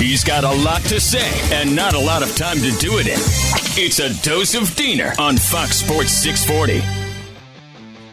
He's got a lot to say and not a lot of time to do it in. It's a dose of Diener on Fox Sports 640.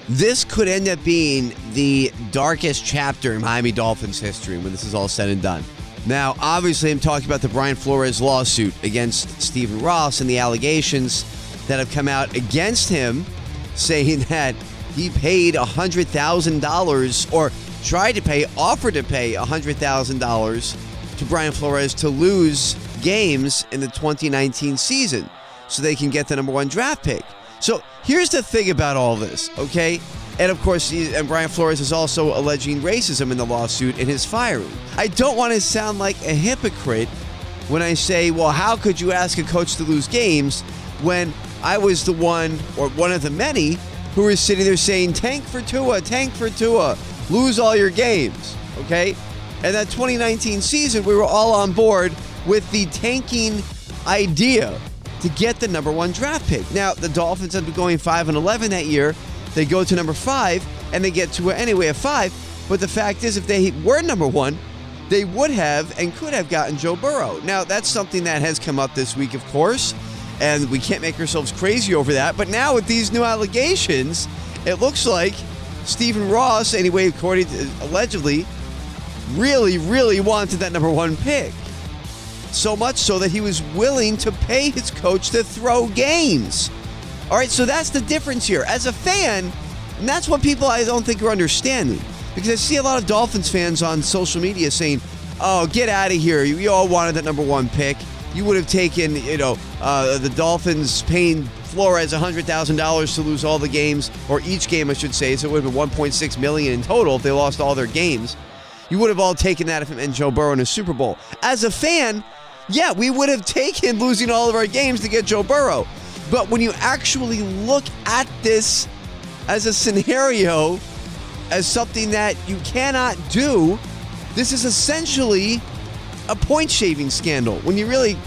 This could end up being the darkest chapter in Miami Dolphins history when this is all said and done. Now, obviously, I'm talking about the Brian Flores lawsuit against Stephen Ross and the allegations that have come out against him, saying that he paid $100,000 or tried to pay, offered to pay $100,000 to Brian Flores to lose games in the 2019 season so they can get the number one draft pick. So here's the thing about all this, okay? And of course, and Brian Flores is also alleging racism in the lawsuit in his firing. I don't want to sound like a hypocrite when I say, well, how could you ask a coach to lose games when I was the one or one of the many who were sitting there saying, tank for Tua, tank for Tua, lose all your games, okay? And that 2019 season, we were all on board with the tanking idea to get the number one draft pick. Now, the Dolphins ended up going 5 and 11 that year. They go to number five and they get Tua anyway at five. But the fact is, if they were number one, they would have and could have gotten Joe Burrow. Now, that's something that has come up this week, of course, and we can't make ourselves crazy over that. But now with these new allegations, it looks like Stephen Ross, anyway, according to allegedly, really, really wanted that number one pick. So much so that he was willing to pay his coach to throw games. All right, so that's the difference here. As a fan, and that's what people I don't think are understanding. Because I see a lot of Dolphins fans on social media saying, oh, get out of here. You all wanted that number one pick. You would have taken, you know, uh, the Dolphins paying Flores $100,000 to lose all the games, or each game, I should say. So it would have been 1.6 million in total if they lost all their games. You would have all taken that if it meant Joe Burrow in a Super Bowl. As a fan, yeah, we would have taken losing all of our games to get Joe Burrow. But when you actually look at this as a scenario, as something that you cannot do, this is essentially a point shaving scandal. When you really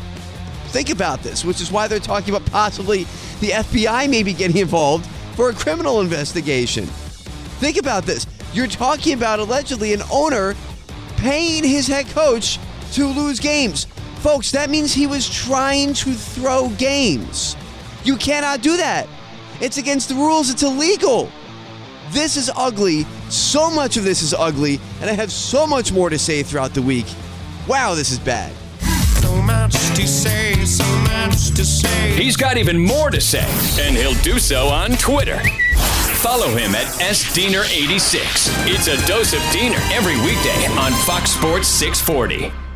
think about this, which is why they're talking about possibly the FBI maybe getting involved for a criminal investigation. Think about this. You're talking about allegedly an owner paying his head coach to lose games. Folks, that means he was trying to throw games. You cannot do that. It's against the rules, it's illegal. This is ugly. So much of this is ugly, and I have so much more to say throughout the week. Wow, this is bad. So much to say, so much to say. He's got even more to say, and he'll do so on Twitter. Follow him at SDiener86. It's a dose of Diener every weekday on Fox Sports 640.